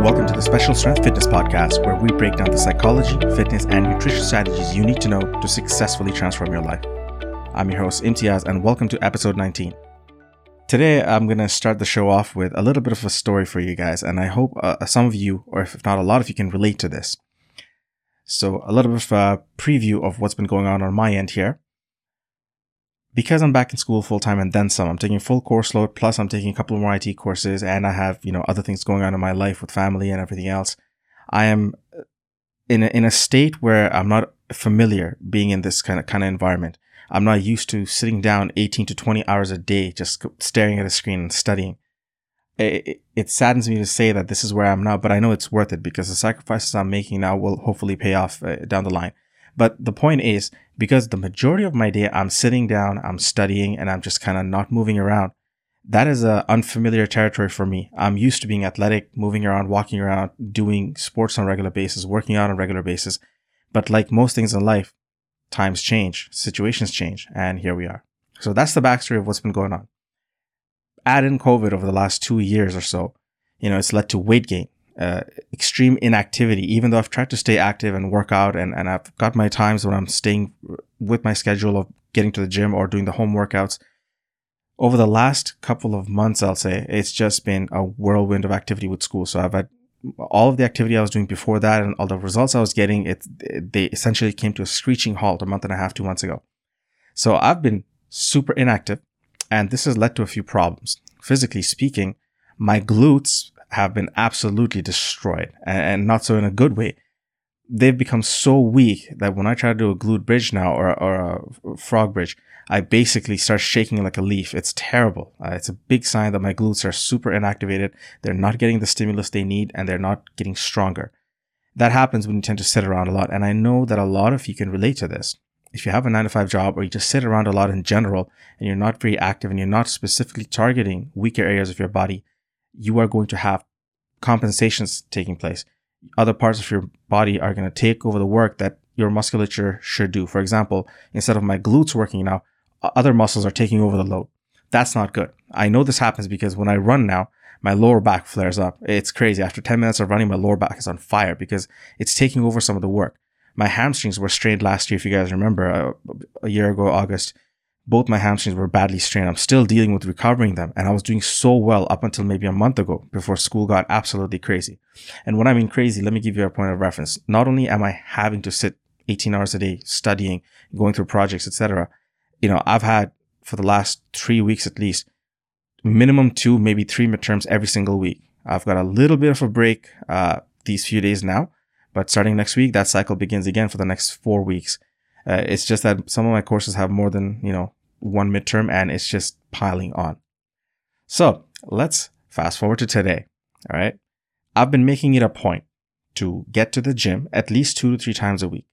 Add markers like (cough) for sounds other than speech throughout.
Welcome to the Special Strength Fitness Podcast, where we break down the psychology, fitness, and nutrition strategies you need to know to successfully transform your life. I'm your host, Imtiaz, and welcome to episode 19. Today, I'm going to start the show off with a little bit of a story for you guys, and I hope uh, some of you, or if not a lot of you, can relate to this. So, a little bit of a preview of what's been going on on my end here because I'm back in school full time and then some, I'm taking full course load, plus I'm taking a couple more IT courses and I have, you know, other things going on in my life with family and everything else. I am uh, in a, in a state where I'm not familiar being in this kind of, kind of environment. I'm not used to sitting down 18 to 20 hours a day, just staring at a screen and studying. It, it, it saddens me to say that this is where I'm now, but I know it's worth it because the sacrifices I'm making now will hopefully pay off uh, down the line. But the point is, because the majority of my day I'm sitting down, I'm studying, and I'm just kind of not moving around, that is a unfamiliar territory for me. I'm used to being athletic, moving around, walking around, doing sports on a regular basis, working out on a regular basis. But like most things in life, times change, situations change, and here we are. So that's the backstory of what's been going on. Add in COVID over the last two years or so, you know, it's led to weight gain, uh, extreme inactivity, even though I've tried to stay active and work out and, and I've got my times when I'm staying with my schedule of getting to the gym or doing the home workouts. Over the last couple of months, I'll say it's just been a whirlwind of activity with school. So I've had all of the activity I was doing before that and all the results I was getting, it, they essentially came to a screeching halt a month and a half, two months ago. So I've been super inactive and this has led to a few problems. Physically speaking, my glutes have been absolutely destroyed and, not so in a good way. They've become so weak that when I try to do a glute bridge now or, or a frog bridge, I basically start shaking like a leaf. It's terrible. Uh, it's a big sign that my glutes are super inactivated. They're not getting the stimulus they need and they're not getting stronger. That happens when you tend to sit around a lot. And I know that a lot of you can relate to this. If you have a nine to five job or you just sit around a lot in general and you're not very active and you're not specifically targeting weaker areas of your body, you are going to have compensations taking place. Other parts of your body are going to take over the work that your musculature should do. For example, instead of my glutes working now, other muscles are taking over the load. That's not good. I know this happens because when I run now, my lower back flares up. It's crazy. After 10 minutes of running, my lower back is on fire because it's taking over some of the work. My hamstrings were strained last year, if you guys remember, uh, a year ago, August both my hamstrings were badly strained. I'm still dealing with recovering them. And I was doing so well up until maybe a month ago before school got absolutely crazy. And when I mean crazy, let me give you a point of reference. Not only am I having to sit 18 hours a day studying, going through projects, etc. You know, I've had for the last three weeks at least, minimum two, maybe three midterms every single week. I've got a little bit of a break, uh, these few days now, but starting next week, that cycle begins again for the next four weeks. Uh, it's just that some of my courses have more than, you know, one midterm and it's just piling on. So let's fast forward to today. All right. I've been making it a point to get to the gym at least two to three times a week.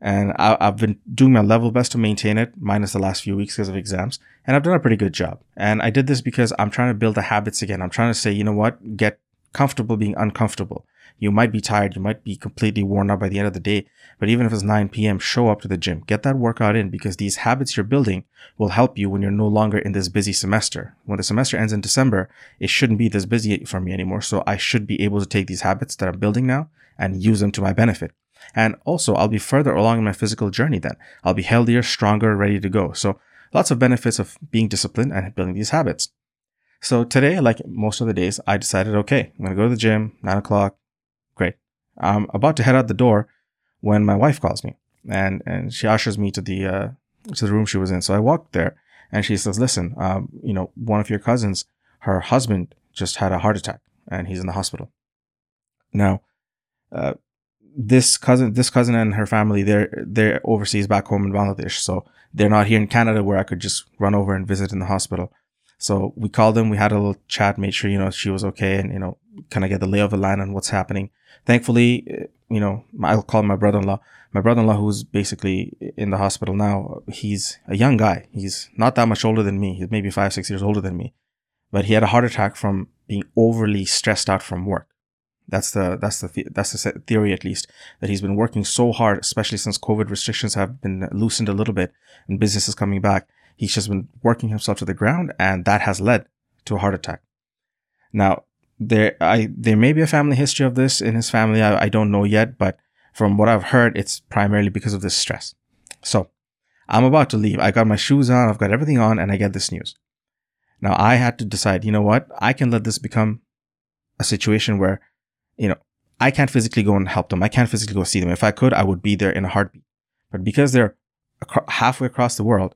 And I, have been doing my level best to maintain it, minus the last few weeks because of exams. And I've done a pretty good job. And I did this because I'm trying to build the habits again. I'm trying to say, you know what? Get comfortable being uncomfortable. You might be tired. You might be completely worn out by the end of the day. But even if it's 9 p.m., show up to the gym. Get that workout in because these habits you're building will help you when you're no longer in this busy semester. When the semester ends in December, it shouldn't be this busy for me anymore. So I should be able to take these habits that I'm building now and use them to my benefit. And also, I'll be further along in my physical journey then. I'll be healthier, stronger, ready to go. So lots of benefits of being disciplined and building these habits. So today, like most of the days, I decided, okay, I'm going to go to the gym, nine o'clock, I'm about to head out the door when my wife calls me and, and she ushers me to the, uh, to the room she was in. So I walked there and she says, listen, um, you know, one of your cousins, her husband just had a heart attack and he's in the hospital. Now, uh, this cousin, this cousin and her family, they're, they're overseas back home in Bangladesh. So they're not here in Canada where I could just run over and visit in the hospital. So we called them, we had a little chat, made sure, you know, she was okay and, you know, kind of get the lay of the land on what's happening. Thankfully, uh, you know, I'll call my brother-in-law. My brother-in-law, who's basically in the hospital now, he's a young guy. He's not that much older than me. He's maybe five, six years older than me, but he had a heart attack from being overly stressed out from work. That's the that's the that's the theory at least that he's been working so hard, especially since COVID restrictions have been loosened a little bit and business is coming back. He's just been working himself to the ground, and that has led to a heart attack. Now, there I there may be a family history of this in his family. I, I don't know yet, but from what I've heard, it's primarily because of this stress. So I'm about to leave. I got my shoes on, I've got everything on, and I get this news. Now I had to decide, you know what? I can let this become a situation where, you know, I can't physically go and help them. I can't physically go see them. If I could, I would be there in a heartbeat. But because they're halfway across the world,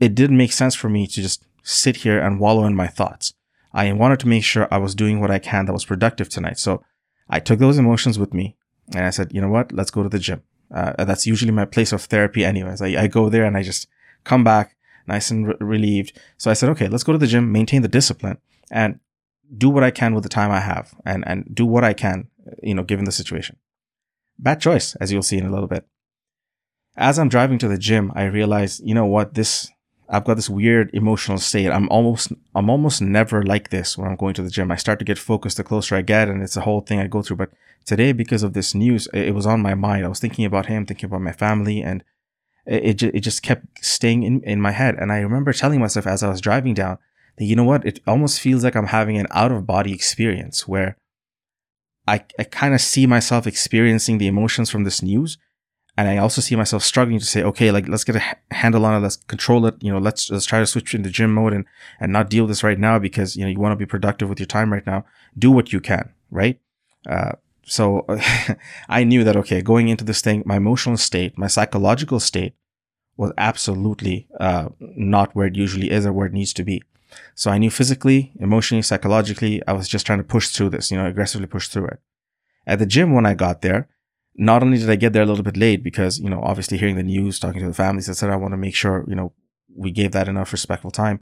it did make sense for me to just sit here and wallow in my thoughts. I wanted to make sure I was doing what I can that was productive tonight. So I took those emotions with me and I said, you know what? Let's go to the gym. Uh, that's usually my place of therapy anyways. I, I go there and I just come back nice and re- relieved. So I said, okay, let's go to the gym, maintain the discipline and do what I can with the time I have and, and do what I can, you know, given the situation. Bad choice, as you'll see in a little bit. As I'm driving to the gym, I realize, you know what, this I've got this weird emotional state. I'm almost I'm almost never like this when I'm going to the gym. I start to get focused the closer I get, and it's a whole thing I go through. But today, because of this news, it was on my mind. I was thinking about him, thinking about my family, and it it, just kept staying in, in my head. And I remember telling myself as I was driving down that you know what, it almost feels like I'm having an out of body experience where I I kind of see myself experiencing the emotions from this news, and I also see myself struggling to say, okay, like let's get a handle on it, let's control it. You know, let's let's try to switch into gym mode and and not deal with this right now because you know you want to be productive with your time right now. Do what you can, right? Uh, so (laughs) I knew that okay, going into this thing, my emotional state, my psychological state was absolutely uh, not where it usually is or where it needs to be. So I knew physically, emotionally, psychologically, I was just trying to push through this, you know, aggressively push through it. At the gym, when I got there, not only did I get there a little bit late because, you know, obviously hearing the news, talking to the families, etc., I want to make sure, you know, we gave that enough respectful time.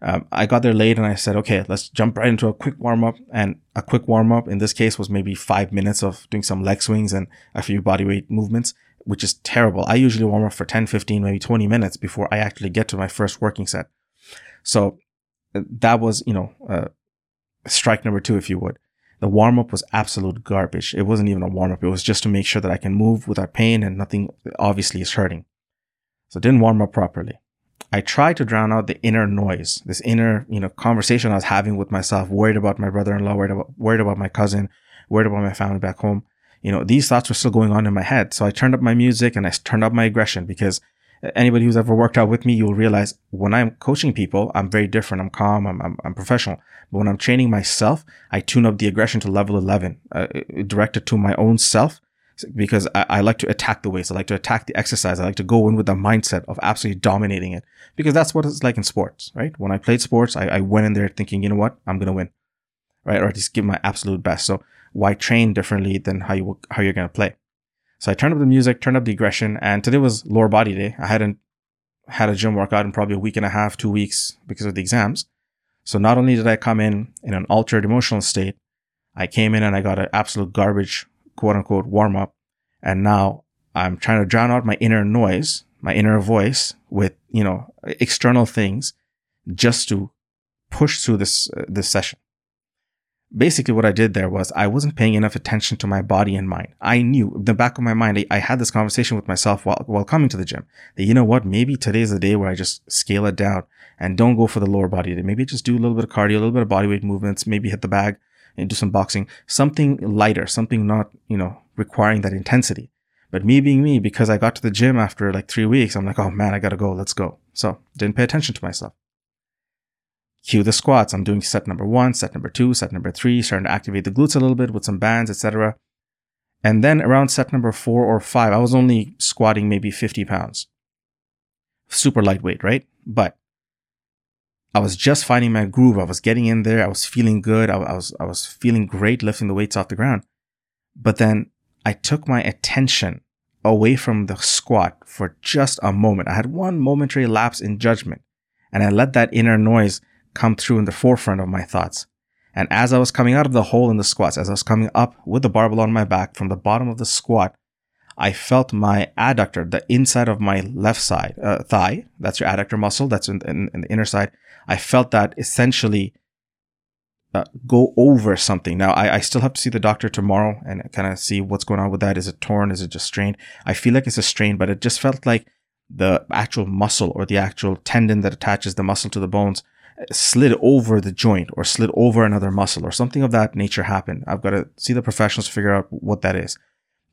Um, I got there late and I said, okay, let's jump right into a quick warm up. And a quick warm up in this case was maybe five minutes of doing some leg swings and a few body weight movements, which is terrible. I usually warm up for 10, 15, maybe 20 minutes before I actually get to my first working set. So uh, that was, you know, uh, strike number two, if you would. The warm up was absolute garbage. It wasn't even a warm up. It was just to make sure that I can move without pain and nothing obviously is hurting. So it didn't warm up properly. I tried to drown out the inner noise, this inner, you know, conversation I was having with myself, worried about my brother-in-law, worried about, worried about my cousin, worried about my family back home. You know, these thoughts were still going on in my head. So I turned up my music and I turned up my aggression because anybody who's ever worked out with me, you'll realize when I'm coaching people, I'm very different. I'm calm. I'm, I'm, I'm professional. But when I'm training myself, I tune up the aggression to level 11, uh, directed to my own self because I, I, like to attack the weights. I like to attack the exercise. I like to go in with the mindset of absolutely dominating it because that's what it's like in sports, right? When I played sports, I, I went in there thinking, you know what? I'm going to win, right? Or at least give my absolute best. So why train differently than how you, how you're going to play? So I turned up the music, turned up the aggression, and today was lower body day. I hadn't had a gym workout in probably a week and a half, two weeks because of the exams. So not only did I come in in an altered emotional state, I came in and I got an absolute garbage, quote unquote, warm up. And now I'm trying to drown out my inner noise, my inner voice with, you know, external things just to push through this, uh, this session basically what I did there was I wasn't paying enough attention to my body and mind. I knew in the back of my mind, I, I, had this conversation with myself while, while coming to the gym that, you know what, maybe today's the day where I just scale it down and don't go for the lower body. Maybe just do a little bit of cardio, a little bit of body weight movements, maybe hit the bag and do some boxing, something lighter, something not, you know, requiring that intensity. But me being me, because I got to the gym after like three weeks, I'm like, oh man, I gotta go. Let's go. So didn't pay attention to myself cue the squats. I'm doing set number one, set number two, set number three, starting to activate the glutes a little bit with some bands, etc. And then around set number four or five, I was only squatting maybe 50 pounds. Super lightweight, right? But I was just finding my groove. I was getting in there. I was feeling good. I, I was, I was feeling great lifting the weights off the ground. But then I took my attention away from the squat for just a moment. I had one momentary lapse in judgment and I let that inner noise come through in the forefront of my thoughts. And as I was coming out of the hole in the squats, as I was coming up with the barbell on my back from the bottom of the squat, I felt my adductor, the inside of my left side, uh, thigh, that's your adductor muscle, that's in, in, in, the inner side. I felt that essentially uh, go over something. Now, I, I still have to see the doctor tomorrow and kind of see what's going on with that. Is it torn? Is it just strained? I feel like it's a strain, but it just felt like the actual muscle or the actual tendon that attaches the muscle to the bones slid over the joint or slid over another muscle or something of that nature happened. I've got to see the professionals figure out what that is.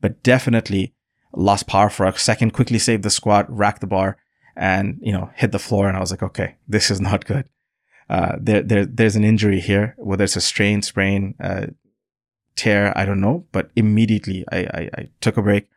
But definitely lost power for a second, quickly saved the squat, racked the bar, and you know hit the floor. And I was like, okay, this is not good. Uh, there, there, there's an injury here, whether it's a strain, sprain, uh, tear, I don't know. But immediately, I, I, I took a break,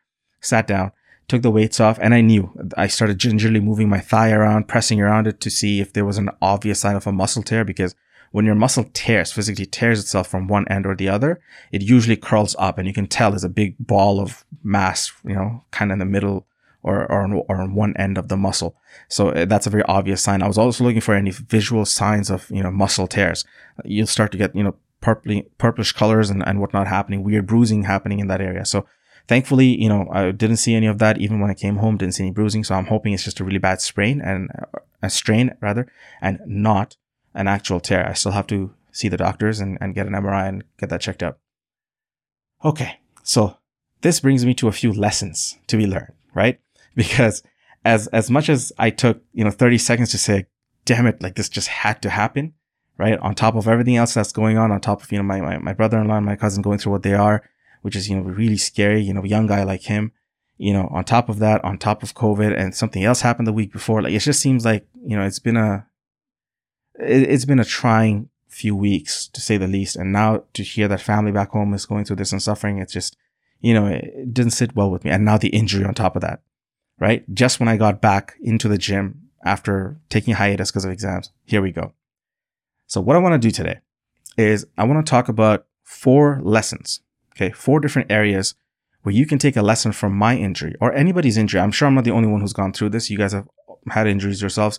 sat down, took the weights off, and I knew. I started gingerly moving my thigh around, pressing around it to see if there was an obvious sign of a muscle tear. Because when your muscle tears, physically tears itself from one end or the other, it usually curls up, and you can tell there's a big ball of mass, you know, kind of in the middle or, or, on, or on one end of the muscle. So uh, that's a very obvious sign. I was also looking for any visual signs of, you know, muscle tears. You'll start to get, you know, purpley, purplish colors and, and whatnot happening, weird bruising happening in that area. So thankfully, you know, I didn't see any of that. Even when I came home, didn't see any bruising. So I'm hoping it's just a really bad sprain and uh, a strain rather, and not an actual tear. I still have to see the doctors and, and get an MRI and get that checked out. Okay. So this brings me to a few lessons to be learned, right? (laughs) because as as much as I took you know 30 seconds to say, damn it, like this just had to happen, right? On top of everything else that's going on, on top of you know my my, my brother-in-law and my cousin going through what they are, which is you know really scary. You know, young guy like him, you know, on top of that, on top of COVID, and something else happened the week before. Like it just seems like you know it's been a it, it's been a trying few weeks to say the least, and now to hear that family back home is going through this and suffering, it's just you know it didn't sit well with me, and now the injury on top of that right? Just when I got back into the gym after taking hiatus because of exams. Here we go. So what I want to do today is I want to talk about four lessons. Okay. Four different areas where you can take a lesson from my injury or anybody's injury. I'm sure I'm not the only one who's gone through this. You guys have had injuries yourselves.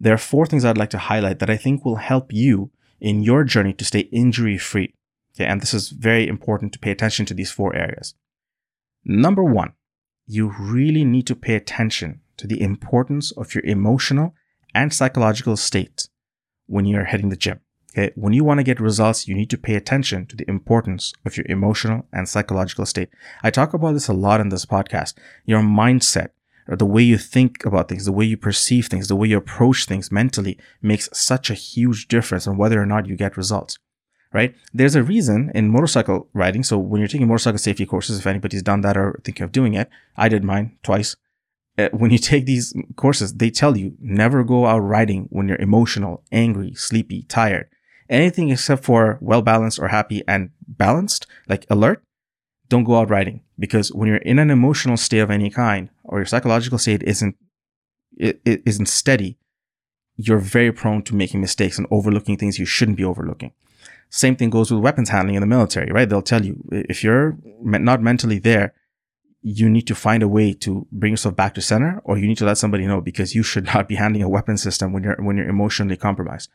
There are four things I'd like to highlight that I think will help you in your journey to stay injury free. Okay. And this is very important to pay attention to these four areas. Number one, you really need to pay attention to the importance of your emotional and psychological state when you're hitting the gym. Okay. When you want to get results, you need to pay attention to the importance of your emotional and psychological state. I talk about this a lot in this podcast. Your mindset or the way you think about things, the way you perceive things, the way you approach things mentally makes such a huge difference on whether or not you get results right? There's a reason in motorcycle riding. So when you're taking motorcycle safety courses, if anybody's done that or thinking of doing it, I did mine twice. Uh, when you take these courses, they tell you never go out riding when you're emotional, angry, sleepy, tired. Anything except for well balanced or happy and balanced, like alert, don't go out riding because when you're in an emotional state of any kind or your psychological state isn't it, it isn't steady, you're very prone to making mistakes and overlooking things you shouldn't be overlooking. Same thing goes with weapons handling in the military, right? They'll tell you if you're not mentally there, you need to find a way to bring yourself back to center, or you need to let somebody know because you should (laughs) not be handling a weapon system when you're when you're emotionally compromised.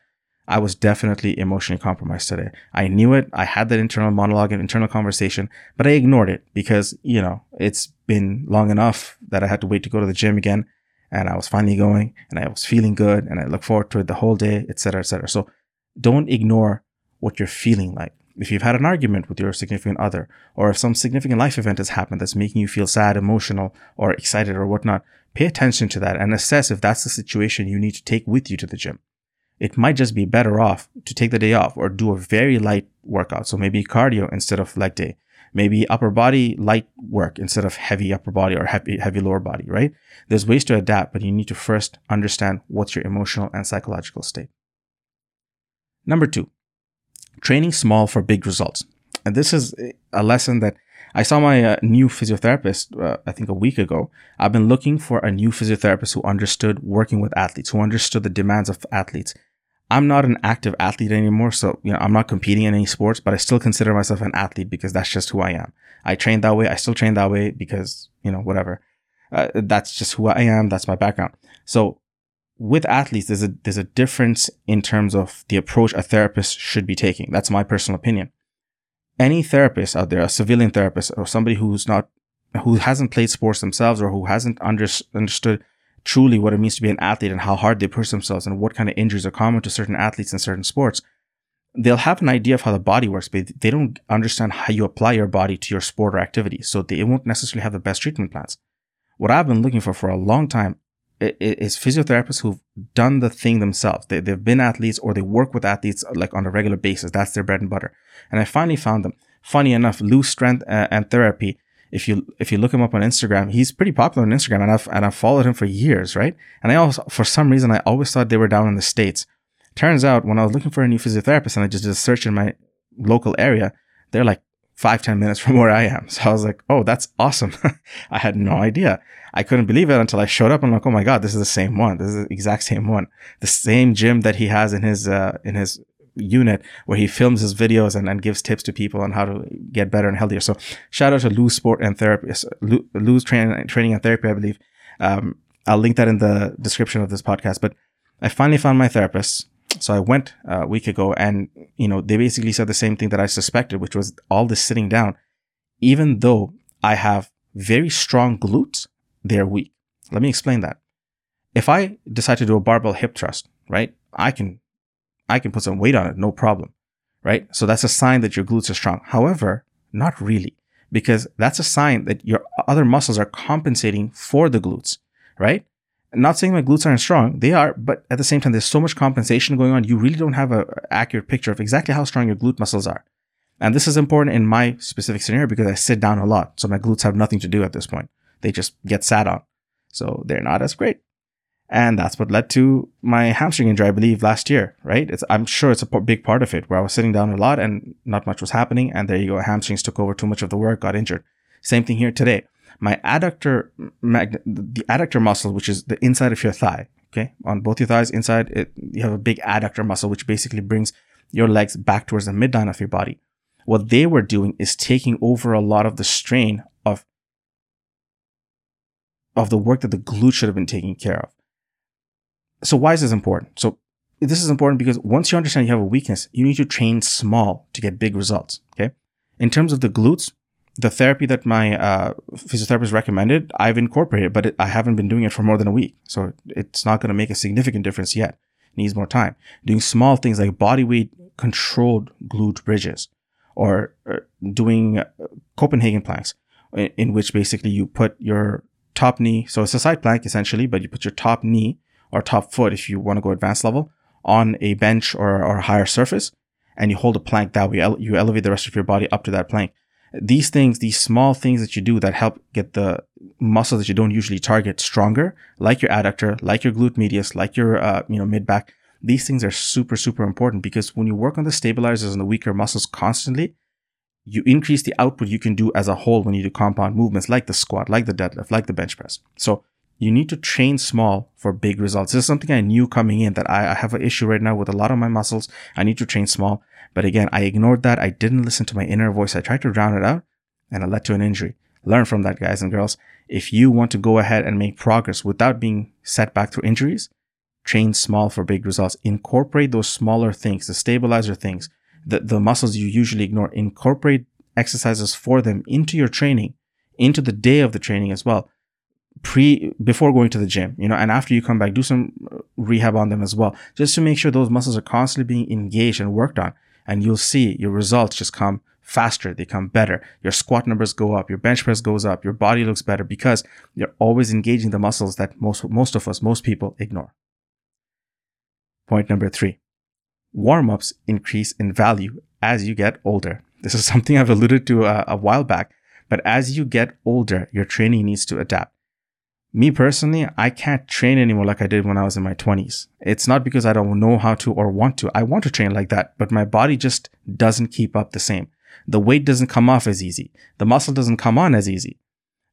I was definitely emotionally compromised today. I knew it. I had that internal monologue and internal conversation, but I ignored it because, you know, it's been long enough that I had to wait to go to the gym again. And I was finally going and I was feeling good and I look forward to it the whole day, etc., etc. So don't ignore what you're feeling like. If you've had an argument with your significant other, or if some significant life event has happened that's making you feel sad, emotional, or excited or whatnot, pay attention to that and assess if that's the situation you need to take with you to the gym. It might just be better off to take the day off or do a very light workout. So maybe cardio instead of leg day. Maybe upper body light work instead of heavy upper body or heavy, heavy lower body, right? There's ways to adapt, but you need to first understand what's your emotional and psychological state. Number two, training small for big results. And this is a lesson that I saw my uh, new physiotherapist, uh, I think a week ago. I've been looking for a new physiotherapist who understood working with athletes, who understood the demands of athletes. I'm not an active athlete anymore, so you know I'm not competing in any sports, but I still consider myself an athlete because that's just who I am. I train that way. I still train that way because you know whatever. Uh, that's just who I am. That's my background. So with athletes, there's a there's a difference in terms of the approach a therapist should be taking. That's my personal opinion. Any therapist out there, a civilian therapist, or somebody who's not who hasn't played sports themselves or who hasn't under, understood truly what it means to be an athlete and how hard they push themselves and what kind of injuries are common to certain athletes in certain sports, they'll have an idea of how the body works, but they don't understand how you apply your body to your sport or activity. So they won't necessarily have the best treatment plans. What I've been looking for for a long time is physiotherapists who've done the thing themselves. They, they've been athletes or they work with athletes like on a regular basis. That's their bread and butter. And I finally found them. Funny enough, Lou Strength uh, and Therapy. If you if you look him up on Instagram, he's pretty popular on Instagram, and I've and I've followed him for years, right? And I also, for some reason, I always thought they were down in the states. Turns out, when I was looking for a new physiotherapist, and I just did a search in my local area, they're like five ten minutes (laughs) from where I am. So I was like, oh, that's awesome. (laughs) I had no idea. I couldn't believe it until I showed up. I'm like, oh my God, this is the same one. This is the exact same one. The same gym that he has in his, uh, in his unit where he films his videos and, and gives tips to people on how to get better and healthier. So shout out to Lose Sport and Therapy, Lose training, training and therapy, I believe. Um, I'll link that in the description of this podcast, but I finally found my therapist so I went a week ago and, you know, they basically said the same thing that I suspected, which was all this sitting down. Even though I have very strong glutes, they're weak. Let me explain that. If I decide to do a barbell hip thrust, right, I can, I can put some weight on it, no problem, right? So that's a sign that your glutes are strong. However, not really, because that's a sign that your other muscles are compensating for the glutes, right? not saying my glutes aren't strong, they are, but at the same time, there's so much compensation going on, you really don't have an accurate picture of exactly how strong your glute muscles are. And this is important in my specific scenario because I sit down a lot. So my glutes have nothing to do at this point. They just get sat on. So they're not as great. And that's what led to my hamstring injury, I believe, last year, right? It's, I'm sure it's a big part of it where I was sitting down a lot and not much was happening. And there you go. Hamstrings took over too much of the work, got injured. Same thing here today my adductor, mag- the adductor muscle, which is the inside of your thigh, okay, on both your thighs inside, it, you have a big adductor muscle, which basically brings your legs back towards the midline of your body. What they were doing is taking over a lot of the strain of of the work that the glute should have been taking care of. So why is this important? So this is important because once you understand you have a weakness, you need to train small to get big results. Okay. In terms of the glutes, the therapy that my uh, physiotherapist recommended, I've incorporated, but it, I haven't been doing it for more than a week. So it's not going to make a significant difference yet. It needs more time. Doing small things like body weight controlled glute bridges or, or doing uh, Copenhagen planks in, in, which basically you put your top knee. So it's a side plank essentially, but you put your top knee or top foot, if you want to go advanced level on a bench or, or a higher surface and you hold a plank that way. You elevate the rest of your body up to that plank these things, these small things that you do that help get the muscles that you don't usually target stronger, like your adductor, like your glute medius, like your, uh, you know, mid back. These things are super, super important because when you work on the stabilizers and the weaker muscles constantly, you increase the output you can do as a whole when you do compound movements like the squat, like the deadlift, like the bench press. So you need to train small for big results. This is something I knew coming in that I, have an issue right now with a lot of my muscles. I need to train small. But again, I ignored that. I didn't listen to my inner voice. I tried to drown it out and it led to an injury. Learn from that, guys and girls. If you want to go ahead and make progress without being set back through injuries, train small for big results. Incorporate those smaller things, the stabilizer things, the, the muscles you usually ignore. Incorporate exercises for them into your training, into the day of the training as well pre before going to the gym you know and after you come back do some uh, rehab on them as well just to make sure those muscles are constantly being engaged and worked on and you'll see your results just come faster. They come better. Your squat numbers go up. Your bench press goes up. Your body looks better because you're always engaging the muscles that most, most of us, most people ignore. Point number three. Warm ups increase in value as you get older. This is (laughs) something I've alluded to a, a while back, but as you get older, your training needs to adapt me personally, I can't train anymore like I did when I was in my 20s. It's not because I don't know how to or want to. I want to train like that, but my body just doesn't keep up the same. The weight doesn't come off as easy. The muscle doesn't come on as easy.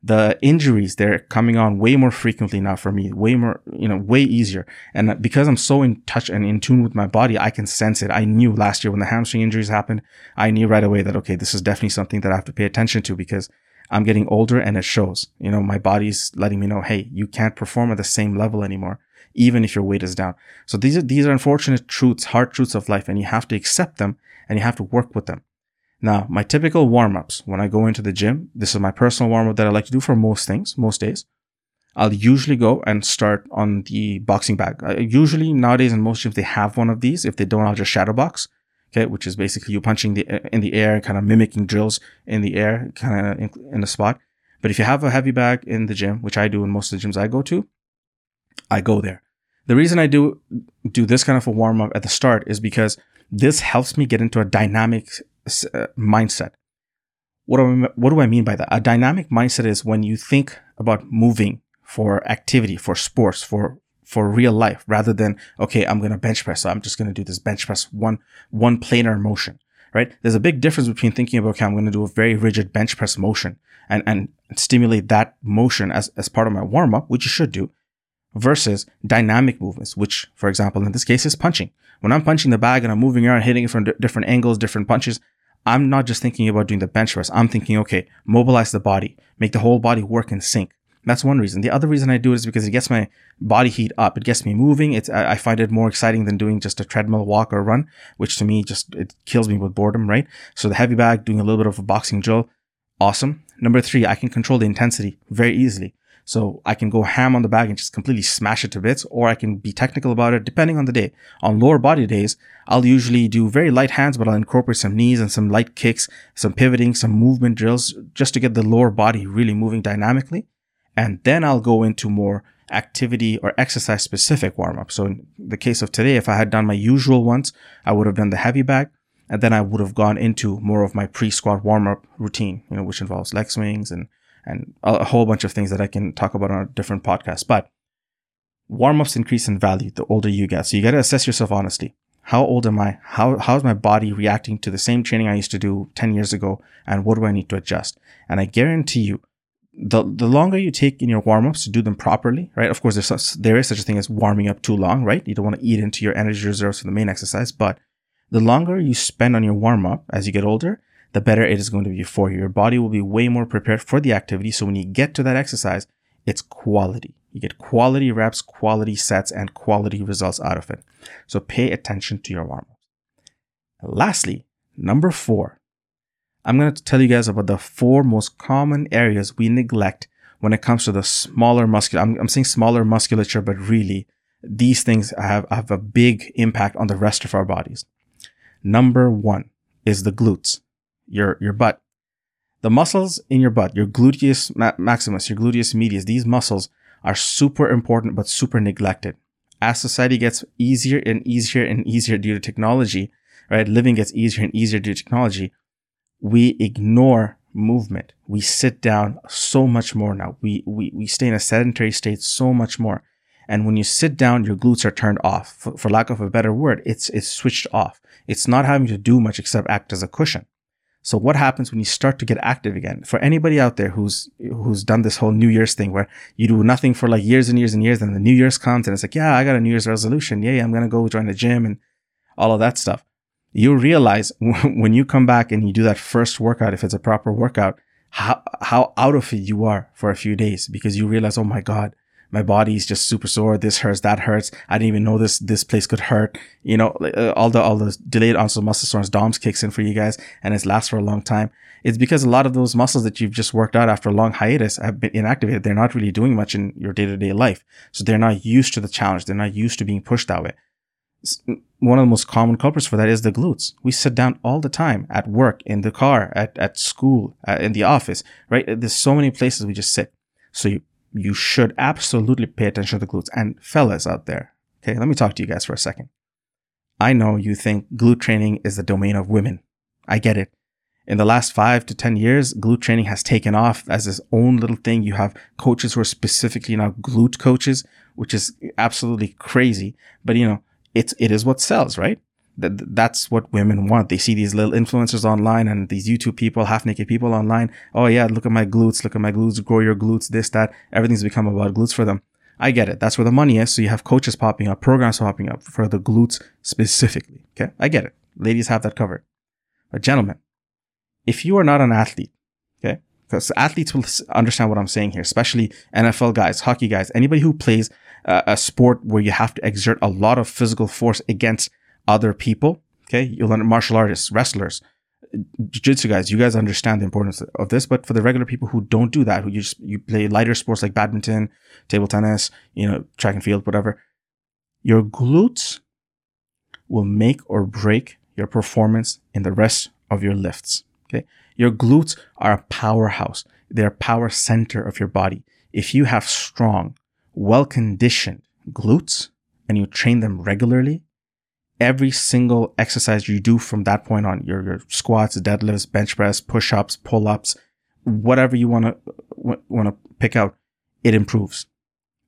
The injuries, they're coming on way more frequently now for me, way more, you know, way easier. And because I'm so in touch and in tune with my body, I can sense it. I knew last year when the hamstring injuries happened, I knew right away that, okay, this is definitely something that I have to pay attention to because I'm getting older and it shows. You know, my body's letting me know, hey, you can't perform at the same level anymore, even if your weight is down. So these are these are unfortunate truths, hard truths of life, and you have to accept them and you have to work with them. Now, my typical warm-ups when I go into the gym, this is my personal warm-up that I like to do for most things, most days. I'll usually go and start on the boxing bag. Uh, usually nowadays in most gyms, they have one of these. If they don't, I'll just shadow box okay, which is basically you punching the in the air, kind of mimicking drills in the air, kind of in, in the spot. But if you have a heavy bag in the gym, which I do in most of the gyms I go to, I go there. The reason I do do this kind of a warm up at the start is because this helps me get into a dynamic uh, mindset. What do, I, what do I mean by that? A dynamic mindset is when you think about moving for activity, for sports, for for real life, rather than okay, I'm gonna bench press, so I'm just gonna do this bench press one one planar motion, right? There's a big difference between thinking about okay, I'm gonna do a very rigid bench press motion and and stimulate that motion as as part of my warm up, which you should do, versus dynamic movements, which, for example, in this case is punching. When I'm punching the bag and I'm moving around, hitting it from d- different angles, different punches, I'm not just thinking about doing the bench press. I'm thinking, okay, mobilize the body, make the whole body work in sync. That's one reason. The other reason I do it is because it gets my body heat up. It gets me moving. It's I find it more exciting than doing just a treadmill walk or run, which to me just it kills me with boredom, right? So the heavy bag, doing a little bit of a boxing drill, awesome. Number three, I can control the intensity very easily. So I can go ham on the bag and just completely smash it to bits, or I can be technical about it depending on the day. On lower body days, I'll usually do very light hands, but I'll incorporate some knees and some light kicks, some pivoting, some movement drills just to get the lower body really moving dynamically. And then I'll go into more activity or exercise specific warm up. So in the case of today, if I had done my usual ones, I would have done the heavy bag and then I would have gone into more of my pre squat warm up routine, you know, which involves leg swings and and a whole bunch of things that I can talk about on a different podcast. But warm ups increase in value the older you get. So you got to assess yourself honestly. How old am I? How, how is my body reacting to the same training I used to do 10 years ago? And what do I need to adjust? And I guarantee you, the, the longer you take in your warm ups to do them properly, right? Of course, there's such, there is such a thing as warming up too long, right? You don't want to eat into your energy reserves for the main exercise, but the longer you spend on your warm up as you get older, the better it is going to be for you. Your body will be way more prepared for the activity. So when you get to that exercise, it's quality. You get quality reps, quality sets, and quality results out of it. So pay attention to your warm ups. Lastly, number four, I'm going to tell you guys about the four most common areas we neglect when it comes to the smaller muscular. I'm, I'm saying smaller musculature, but really these things have, have a big impact on the rest of our bodies. Number one is the glutes your, your butt. The muscles in your butt, your gluteus maximus, your gluteus medius, these muscles are super important, but super neglected. As society gets easier and easier and easier due to technology, right? Living gets easier and easier due to technology. We ignore movement. We sit down so much more now. We, we, we stay in a sedentary state so much more. And when you sit down, your glutes are turned off. For, for lack of a better word, it's, it's switched off. It's not having to do much except act as a cushion. So what happens when you start to get active again? For anybody out there who's who's done this whole New Year's thing where you do nothing for like years and years and years, and the New Year's comes and it's like, yeah, I got a New Year's resolution. Yeah, I'm gonna go join the gym and all of that stuff. You realize (laughs) when you come back and you do that first workout, if it's a proper workout, how how out of it you are for a few days because you realize, oh my god, my body's just super sore. This hurts, that hurts. I didn't even know this, this place could hurt. You know, uh, all the, all the delayed onset muscle soreness, DOMS kicks in for you guys and it lasts for a long time. It's because a lot of those muscles that you've just worked out after a long hiatus have been inactivated. They're not really doing much in your day to day life. So they're not used to the challenge. They're not used to being pushed that way. One of the most common culprits for that is the glutes. We sit down all the time at work, in the car, at, at school, uh, in the office, right? There's so many places we just sit. So you you should absolutely pay attention to the glutes. And fellas out there, okay, let me talk to you guys for a second. I know you think glute training is the domain of women. I get it. In the last five to 10 years, glute training has taken off as its own little thing. You have coaches who are specifically now glute coaches, which is absolutely crazy. But you know, it's, it is what sells, right? that that's what women want. They see these little influencers online and these YouTube people, half naked people online. Oh yeah, look at my glutes, look at my glutes, grow your glutes, this, that. Everything's become about glutes for them. I get it. That's where the money is. So you have coaches popping up, programs popping up for the glutes specifically. Okay. I get it. Ladies have that covered. But gentlemen, if you are not an athlete, okay, because athletes will understand what I'm saying here, especially NFL guys, hockey guys, anybody who plays a sport where you have to exert a lot of physical force against other people. Okay. You'll learn martial artists, wrestlers, jiu-jitsu guys. You guys understand the importance of this, but for the regular people who don't do that, who you just, you play lighter sports like badminton, table tennis, you know, track and field, whatever, your glutes will make or break your performance in the rest of your lifts. Okay. Your glutes are a powerhouse. They're a power center of your body. If you have strong, well conditioned glutes and you train them regularly, every single exercise you do from that point on, your, your squats, deadlifts, bench press, push ups, pull ups, whatever you want to want to pick out, it improves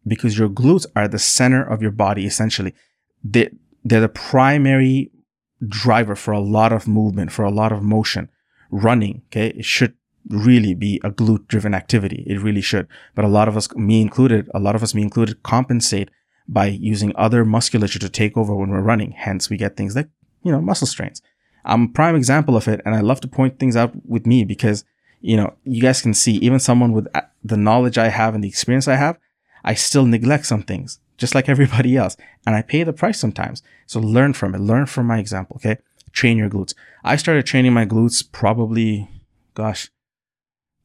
because your glutes are the center of your body essentially. They, they're the primary driver for a lot of movement, for a lot of motion. Running, okay, it should really be a glute driven activity. It really should. But a lot of us, me included, a lot of us, me included, compensate by using other musculature to take over when we're running. Hence, we get things like, you know, muscle strains. I'm a prime example of it. And I love to point things out with me because, you know, you guys can see even someone with uh, the knowledge I have and the experience I have, I still neglect some things just like (laughs) everybody else. And I pay the price sometimes. So learn from it. Learn from my example. Okay. Train your glutes. I started training my glutes probably, gosh,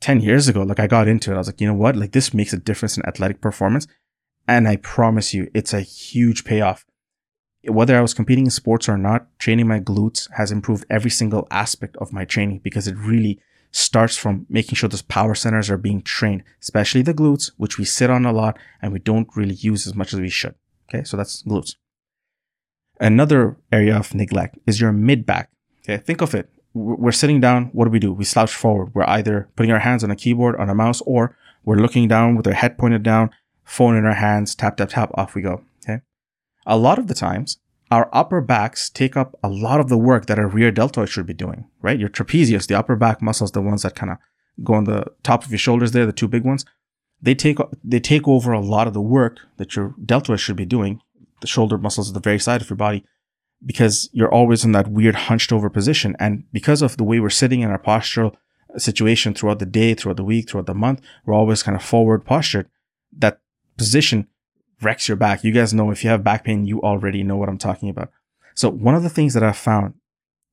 10 years ago. Like I got into it. I was like, you know what? Like this makes a difference in athletic performance. And I promise you, it's a huge payoff. Whether I was competing in sports or not, training my glutes has improved every single aspect of my training because it really starts from making sure those power centers are being trained, especially the glutes, which we sit on a lot and we don't really use as much as we should. Okay, so that's glutes. Another area of neglect is your mid back. Okay, think of it. We're sitting down. What do we do? We slouch forward. We're either putting our hands on a keyboard, on a mouse, or we're looking down with our head pointed down, phone in our hands, tap, tap, tap, off we go. Okay. A lot of the times, our upper backs take up a lot of the work that our rear deltoid should be doing, right? Your trapezius, the upper back muscles, the ones that kind of go on the top of your shoulders there, the two big ones, they take, they take over a lot of the work that your deltoid should be doing. The shoulder muscles at the very side of your body because you're always in that weird hunched over position. And because of the way we're sitting in our postural situation throughout the day, throughout the week, throughout the month, we're always kind of forward postured. That position wrecks your back. You guys know if you have back pain, you already know what I'm talking about. So one of the things that I've found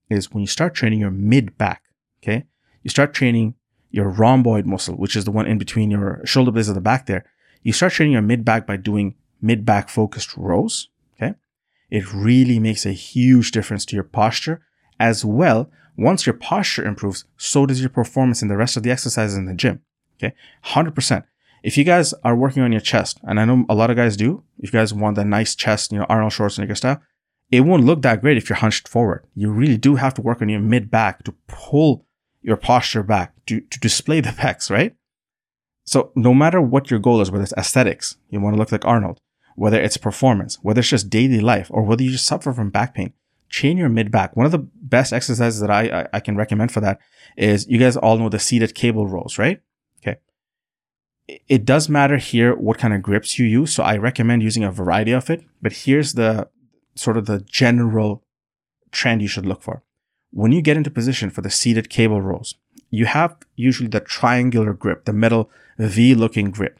is when you start training your mid back, okay, you start training your rhomboid muscle, which is the one in between your shoulder blades at the back there. You start training your mid back by doing mid back focused rows. It really makes a huge difference to your posture as well. Once your posture improves, so does your performance in the rest of the exercises in the gym. Okay. 100% if you guys are working on your chest, and I know a lot of guys do, if you guys want that nice chest, you know, Arnold Schwarzenegger style, it won't look that great if you're hunched forward. You really do have to work on your mid back to pull your posture back to, to display (laughs) the pecs, right? So no matter what your goal is, whether it's aesthetics, you want to look like Arnold, whether it's performance, whether it's just daily life, or whether you just suffer from back pain, chain your mid back. One of the best exercises that I, I, I can recommend for that is you guys all know the seated cable rows, right? Okay. It does matter here what kind of grips you use. So I recommend using a variety of it. But here's the sort of the general trend you should look for. When you get into position for the seated cable rows, you have usually the triangular grip, the metal V looking grip.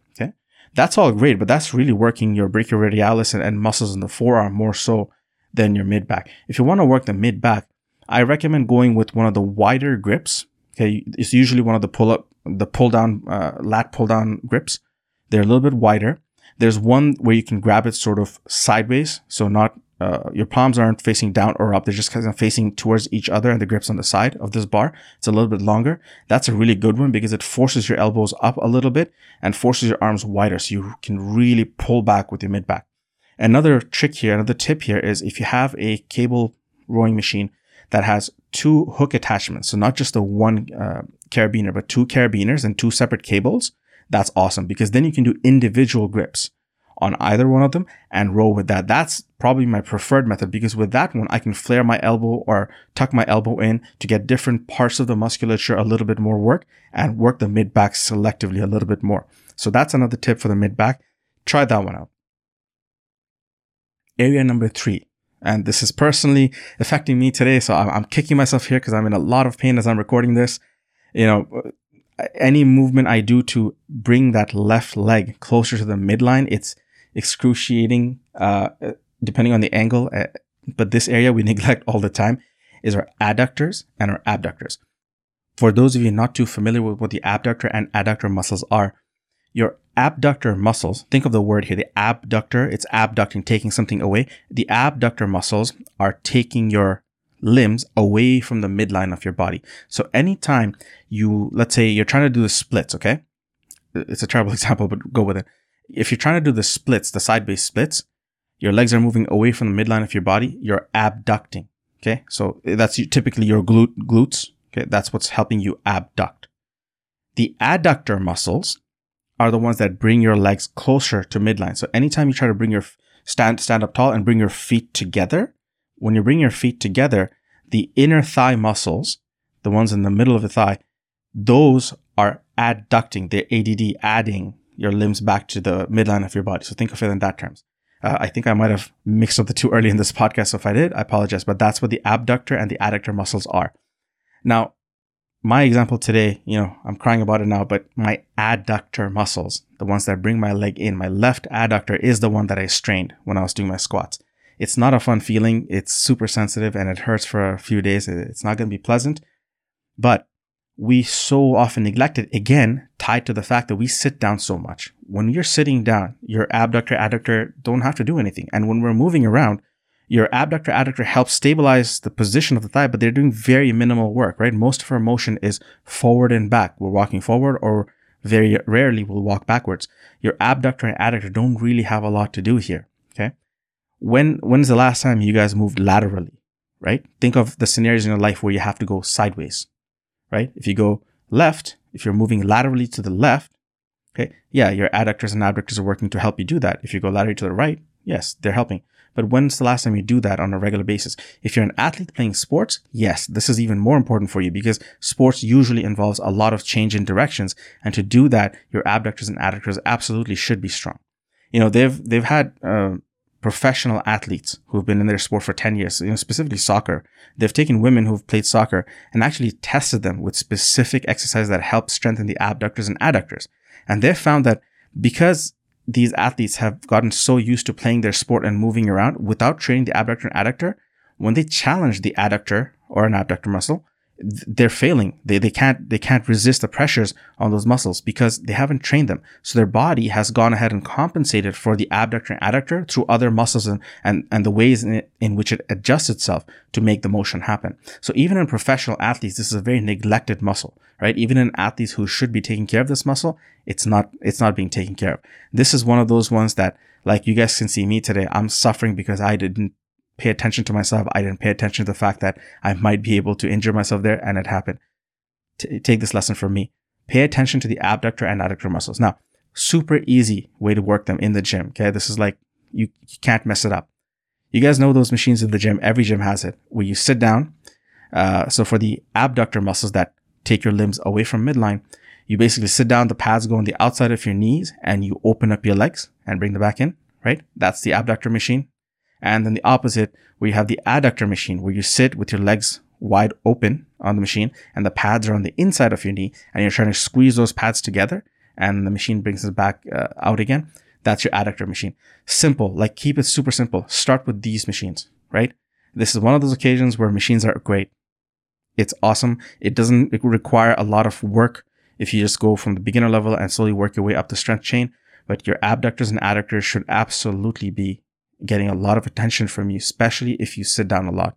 That's all great, but that's really working your brachioradialis and, and muscles in the forearm more so than your mid back. If you want to work the mid back, I recommend going with one of the wider grips. Okay. It's usually one of the pull up the pull down, uh, lat pull down grips. They're a little bit wider. There's one where you can grab it sort of sideways. So not, uh, your palms aren't facing down or up. They're just kind of facing towards each other and the grips on the side of this bar. It's a little bit longer. That's a really good one because it forces your elbows up a little bit and forces your arms wider. So you can really pull back with your mid back. Another trick here, another tip here is if you have a cable rowing machine that has two hook attachments. So not just the one uh, carabiner, but two carabiners and two separate cables. That's awesome because then you can do individual grips on either one of them and roll with that. That's probably my preferred method because with that one, I can flare my elbow or tuck my elbow in to get different parts of the musculature a little bit more work and work the mid back selectively a little bit more. So that's another tip for the mid back. Try that one out. Area number three and this is personally affecting me today. So I'm, I'm kicking myself here because I'm in a lot of pain as I'm recording this. You know, uh, any movement I do to bring that left leg closer to the midline, it's excruciating, uh, depending on the angle. Uh, but this area we (laughs) neglect all the time is our adductors and our abductors. For those of you not too familiar with what the abductor and adductor muscles are, your abductor muscles, think of the word here, the abductor, it's abducting, taking something away. The abductor muscles are taking your limbs away from the midline of your body. So anytime you, let's say you're trying to do the splits, okay? It's a terrible (laughs) example, but go with it. If you're trying to do the splits, the side base splits, your legs are moving away from the midline of your body. You're abducting. Okay. So that's typically your glute, glutes. Okay. That's what's helping you abduct. The adductor muscles are the ones that bring your legs closer to midline. So anytime you try to bring your stand, stand up tall and bring your feet together, when you bring your feet together, the inner thigh muscles, the ones in the middle of the thigh, those are adducting. They're ADD, adding your limbs back to the midline of your body. So think of it in that terms. Uh, I think I might have mixed up the two early in this podcast. So if I did, I apologize, but that's what the abductor and the adductor muscles are. Now, my example today, you know, I'm crying about it now, but my adductor muscles, the ones that bring my leg in, my left adductor is the one that I strained when I was doing my squats. It's not a fun feeling. It's super sensitive and it hurts for a few days. It's not going to be pleasant, but we so often neglect it again, tied to the fact that we sit down so much. When you're sitting down, your abductor, adductor don't have to do anything. And when we're moving around, your abductor, adductor helps stabilize the position of the thigh, but they're doing very minimal work, right? Most of our motion is forward and back. We're walking forward or very rarely we'll walk backwards. Your abductor and adductor don't really have a lot to do here. Okay. When, when's the last time you guys moved laterally, right? Think of the scenarios in your life where you have to go sideways right? If you go left, if you're moving laterally to the left, okay, yeah, your adductors and abductors are working to help you do that. If you go laterally to the right, yes, they're helping. But when's the last time you do that on a regular basis? If you're an athlete playing sports, yes, this is even more important for you because sports usually involves a lot of change in directions. And to do that, your abductors and adductors absolutely should be strong. You know, they've, they've had, uh, professional athletes who've been in their sport for 10 years, you know, specifically soccer. They've taken women who've played soccer and actually tested them with specific exercises that help strengthen the abductors and adductors. And they've found that because these athletes have gotten so used to playing their sport and moving around without training the abductor and adductor, when they challenge the adductor or an abductor muscle, they're failing. They, they can't, they can't resist the pressures on those muscles because they haven't trained them. So their body has gone ahead and compensated for the abductor and adductor through other muscles and, and, and the ways in, it, in which it adjusts itself to make the motion happen. So even in professional athletes, this is a very neglected muscle, right? Even in athletes who should be taking care of this muscle, it's not, it's not being taken care of. This is one of those ones that, like you guys can see me today, I'm suffering because I didn't pay attention to myself. I didn't pay attention to the fact that I might be able to injure myself there, and it happened. T- take this lesson from me. Pay attention to the abductor and adductor muscles. Now, super easy way to work them in the gym. Okay. This is like, you, you can't mess it up. You guys know those machines in the gym. Every gym has it where you sit down. Uh, so for the abductor muscles that take your limbs away from midline, you basically sit down, the pads go on the outside of your knees and you open up your legs and bring them back in, right? That's the abductor machine. And then the opposite, where you have the adductor machine, where you sit with your legs wide open on the machine and the pads are on the inside of your knee and you're trying to squeeze those pads together and the machine brings it back uh, out again. That's your adductor machine. Simple, like keep it super simple. Start with these machines, right? This is one of those occasions where machines are great. It's awesome. It doesn't require a lot of work if you just go from the beginner level and slowly work your way up the strength chain. But your abductors and adductors should absolutely be getting a lot of attention from you, especially if you sit down a lot.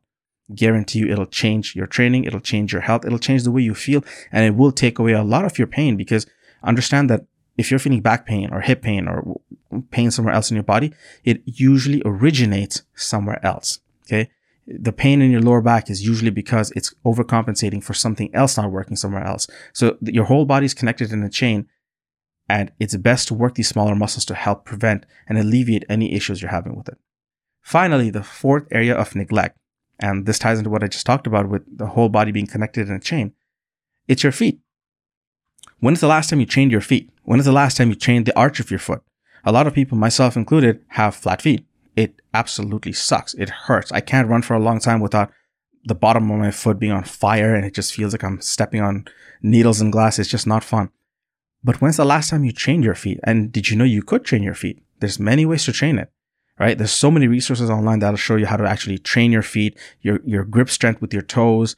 Guarantee you it'll change your training, it'll change your health, it'll change the way you feel, and it will take away a lot of your pain because understand that if you're feeling back pain or hip pain or pain somewhere else in your body, it usually originates somewhere else. Okay. The pain in your lower back is usually because it's overcompensating for something else not working somewhere else. So your whole body is connected in a chain and it's best to work these smaller muscles to help prevent and alleviate any issues you're having with it. Finally, the fourth area of neglect, and this ties into what I just talked about with the whole body being connected in a chain, it's your feet. When is the last time you trained your feet? When is the last time you trained the arch of your foot? A lot of people, myself included, have flat feet. It absolutely sucks. It hurts. I can't run for a long time without the bottom of my foot being on fire and it just feels like I'm stepping on needles and glass. It's just not fun. But when's the last time you trained your feet? And did you know you could train your feet? There's many ways to train it, right? There's so many resources online that'll show you how to actually train your feet, your, your grip strength with your toes,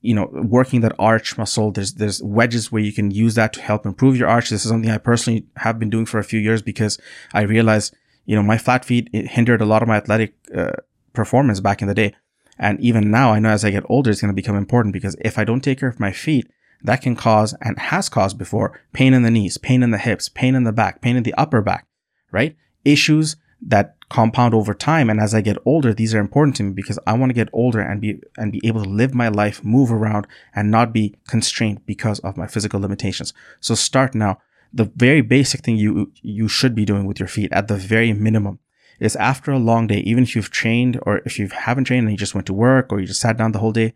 you know, working that arch muscle. There's, there's wedges where you can use that to help improve your arch. This is something I personally have been doing for a few years because I realized, you know, my flat feet hindered a lot of my athletic uh, performance back in the day. And even now, I know as I get older, it's going to become important because if I don't take care of my feet, that can cause and has caused before pain in the knees, pain in the hips, pain in the back, pain in the upper back. right? Issues that compound over time. And as I get older, these are important to me because I want to get older and be, and be able to live my life, move around and not be constrained because of my physical limitations. So start now. The very basic thing you, you should be doing with your feet at the very minimum is after a long day, even if you've trained or if you haven't trained and you just went to work or you just sat down the whole day,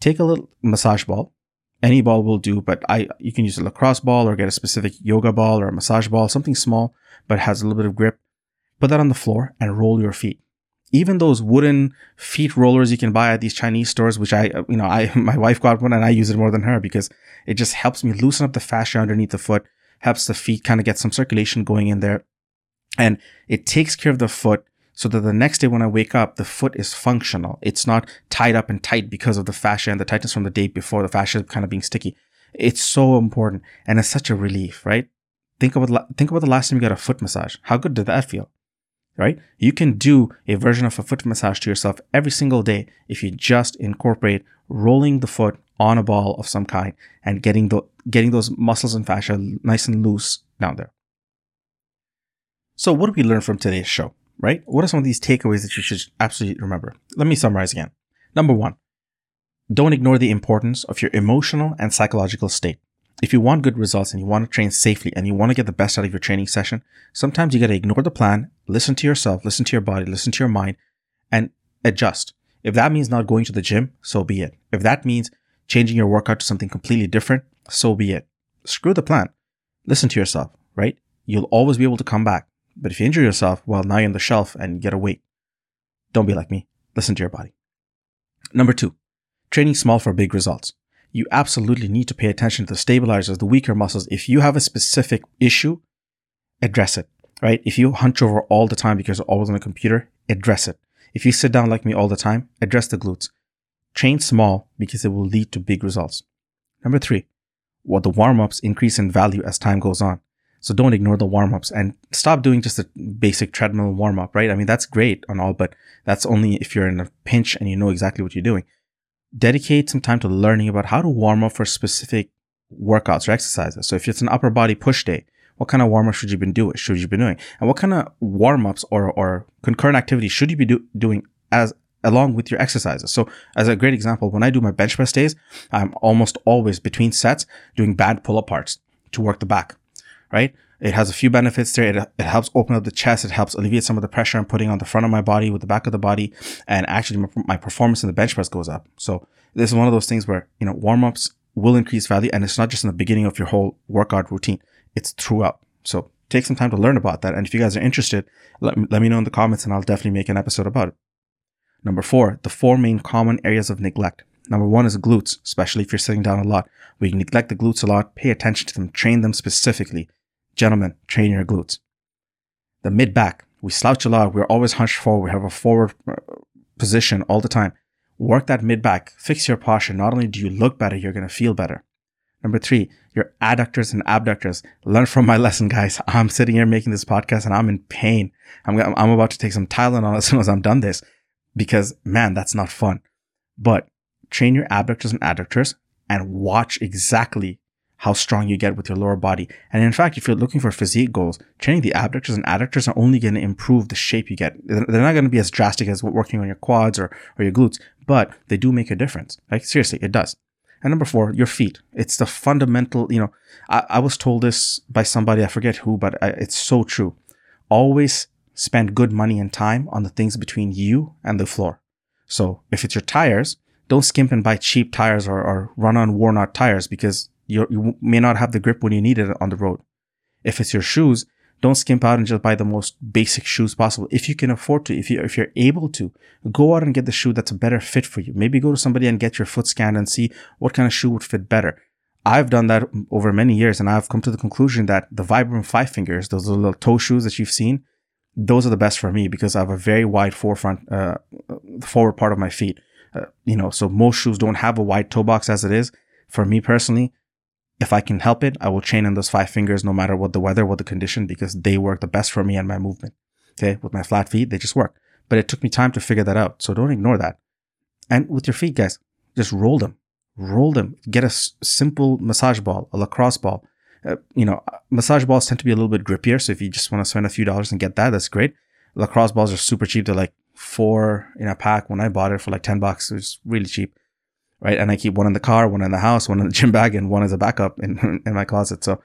take a little massage ball. Any ball will do, but I, you can use a lacrosse ball or get a specific yoga ball or a massage ball, something small, but has a little bit of grip put that on the floor and roll your feet. Even those wooden feet rollers you can buy at these Chinese stores, which I, you know, I, (laughs) my wife got one and I use it more than her because it just helps me loosen up the fascia underneath the foot, helps the feet kind of get some circulation going in there. And it takes care of the foot so that the next day when I wake up, the foot is functional. It's not tied up and tight because of the fascia and the tightness from the day before, the fascia kind of being sticky. It's so important and it's such a relief, right? Think about, think about the last time you got a foot massage. How good did that feel? right? You can do a version of a foot massage to yourself every single day if you just incorporate rolling the foot on a ball of some kind and getting the getting those muscles and fascia nice and loose down there. So what did we learn from today's show, right? What are some of these takeaways that you should absolutely remember? Let me summarize again. Number 1, don't ignore the importance of your emotional and psychological state if you want good results and you want to train safely and you want to get the best out of your training session, sometimes you got to ignore the plan, listen to yourself, listen to your body, listen to your mind, and adjust. If that means not going to the gym, so be it. If that means changing your workout to something completely different, so be it. Screw the plan. Listen to yourself, right? You'll always be able to come back. But if you injure yourself, now you're on the shelf and get a. Don't be like me. Listen to your body. Number two, training small for big results you absolutely need to pay attention to the stabilizers, the weaker muscles. If you have a specific issue, address it, right? If you hunch over all the time because you're always on a computer, address it. If you sit down like me all the time, address the glutes. Train small because it will lead to big results. Number three, what well, the warm ups increase in value as time goes on. So don't ignore the warm ups and stop doing just a basic treadmill warm up, right? I mean, that's great on all, but that's only if you're in a pinch and you know exactly what you're doing dedicate some time to learning about how to warm up for specific workouts or exercises. So if it's an upper body push day, what kind of warm up should you be doing? Should you be doing? And what kind of warm ups or, or concurrent activities should you be do, doing as along with your exercises? So as a great example, when I do my bench press days, I'm almost always between sets doing band pull aparts to work the back, right? It has a few benefits there. It, it helps open up the chest. It helps alleviate some of the pressure I'm putting on the front of my body with the back of the body. And actually my, my performance in the bench press goes up. So this is one of those things where, you know, warm ups will increase value. And it's not just in the beginning of your whole workout routine. It's throughout. So take some time to learn about that. And if you guys are interested, let let me know in the comments and I'll definitely make an episode about it. Number four, the four main common areas of neglect. Number one is glutes, especially if you're sitting down a lot. We neglect the glutes a lot. Pay attention to them. Train them specifically. Gentlemen, train your glutes. The mid back, we slouch a lot. We're always hunched forward. We have a forward uh, position all the time. Work that mid back. Fix your posture. Not only do you look better, you're going to feel better. Number three, your adductors and abductors. Learn from my (laughs) lesson, guys. I'm sitting here making this podcast and I'm in pain. I'm, I'm about to take some Tylenol (laughs) as soon as I'm done this because man, that's not fun. But train your abductors and adductors and watch exactly how strong you get with your lower body. And in fact, if you're looking for physique goals, training the abductors and adductors are only going to improve the shape you get. They're not going to be as drastic as working on your quads or, or your glutes, but they do make a difference. Like seriously, it does. And number four, your feet. It's the fundamental, you know, I, I was told this by somebody, I forget who, but I, it's so true. Always spend good money and time on the things between you and the floor. So if it's your tires, don't skimp and buy cheap tires or, or run on worn out tires because you you may not have the grip when you need it on the road. If it's your shoes, don't skimp out and just buy the most basic shoes possible. If you can afford to, if you if you're able to, go out and get the shoe that's a better fit for you. Maybe go to somebody and get your foot scanned and see what kind of shoe would fit better. I've done that over many years and I've come to the conclusion that the Vibram Five Fingers, those little toe shoes that you've seen, those are the best for me because I have a very wide forefront, uh, forward part of my feet. Uh, you know, so most shoes don't have a wide toe box as it is. For me personally, if I can help it, I will chain in those five fingers no matter what the weather, what the condition, because they work the best for me and my movement. Okay. With my flat feet, they just work. But it took me time to figure that out. So don't ignore that. And with your feet, guys, just roll them, roll them. Get a s- simple massage ball, a lacrosse ball. Uh, you know, massage balls tend to be a little bit grippier. So if you just want to spend a few dollars and get that, that's great. Lacrosse balls are super cheap. They're like four in a pack. When I bought it for like 10 bucks, it was really cheap. Right. And I keep one in the car, one in the house, one in the gym bag, and one as a backup in, (laughs) in my closet. So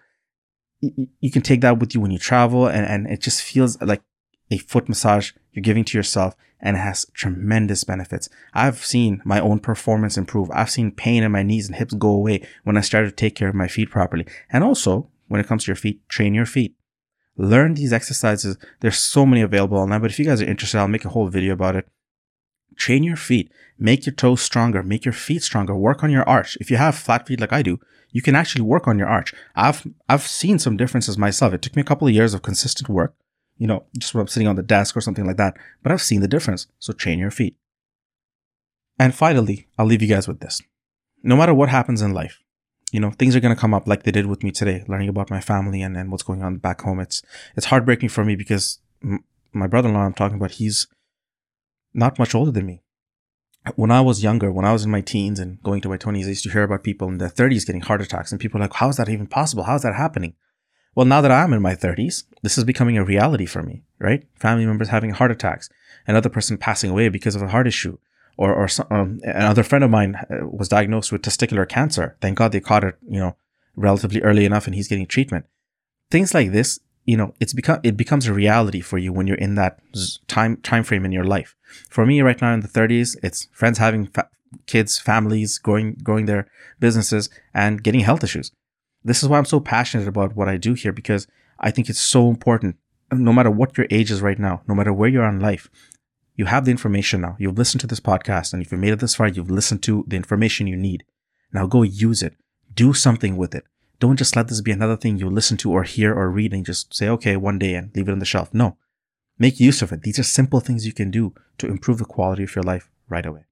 you, you can take that with you when you travel and, and it just feels like a foot massage you're giving to yourself and it has tremendous benefits. I've seen my own performance improve. I've seen pain in my knees and hips go away when I started to take care of my feet properly. And also, when it comes to your feet, train your feet. Learn these exercises. There's so many available online, but if you guys are interested, I'll make a whole video about it. Train your feet. Make your toes stronger. Make your feet stronger. Work on your arch. If you have flat feet like I do, you can actually work on your arch. I've I've seen some differences myself. It took me a couple of years of consistent work, you know, just I'm sitting on the desk or something like that. But I've seen the difference. So train your feet. And finally, I'll leave you guys with this. No matter what happens in life, you know, things are going to come up like they did with me today, learning about my family and, and what's going on back home. It's, it's heartbreaking for me because m- my brother-in-law I'm talking about, he's not much older than me. When I was younger, when I was in my teens and going to my 20s, I used to hear about people in their 30s getting heart attacks and people are like, how is that even possible? How is that happening? Well, now that I'm in my 30s, this is becoming a reality for me, right? Family members having heart attacks, another person passing away because of a heart issue, or or um, another friend of mine uh, was diagnosed with testicular cancer. Thank God they caught it, you know, relatively early enough, and he's getting treatment. Things like this, you know, it's become it becomes a reality for you when you're in that time time frame in your life. For me, right now in the 30s, it's friends having fa- kids, families, growing growing their businesses, and getting health issues. This is why I'm so passionate about what I do here because I think it's so important. No matter what your age is right now, no matter where you're in life, you have the information now. You've listened to this podcast, and if you made it this far, you've listened to the information you need. Now go use it. Do something with it. Don't just let this be another thing you listen to or hear or read and just say, okay, one day and leave it on the shelf. No. Make use of it. These are simple things you can do to improve the quality of your life right away.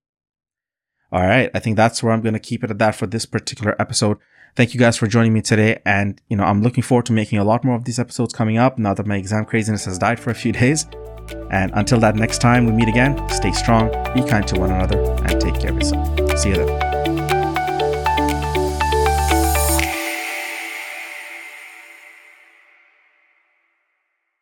All right. I think that's where I'm going to keep it at that for this particular episode. Thank you guys for joining me today. And, you know, I'm looking forward to making a lot more of these episodes coming up now that my exam craziness has died for a few days. And until that next time we meet again, stay strong, be kind to one another, and take care of yourself. See you then.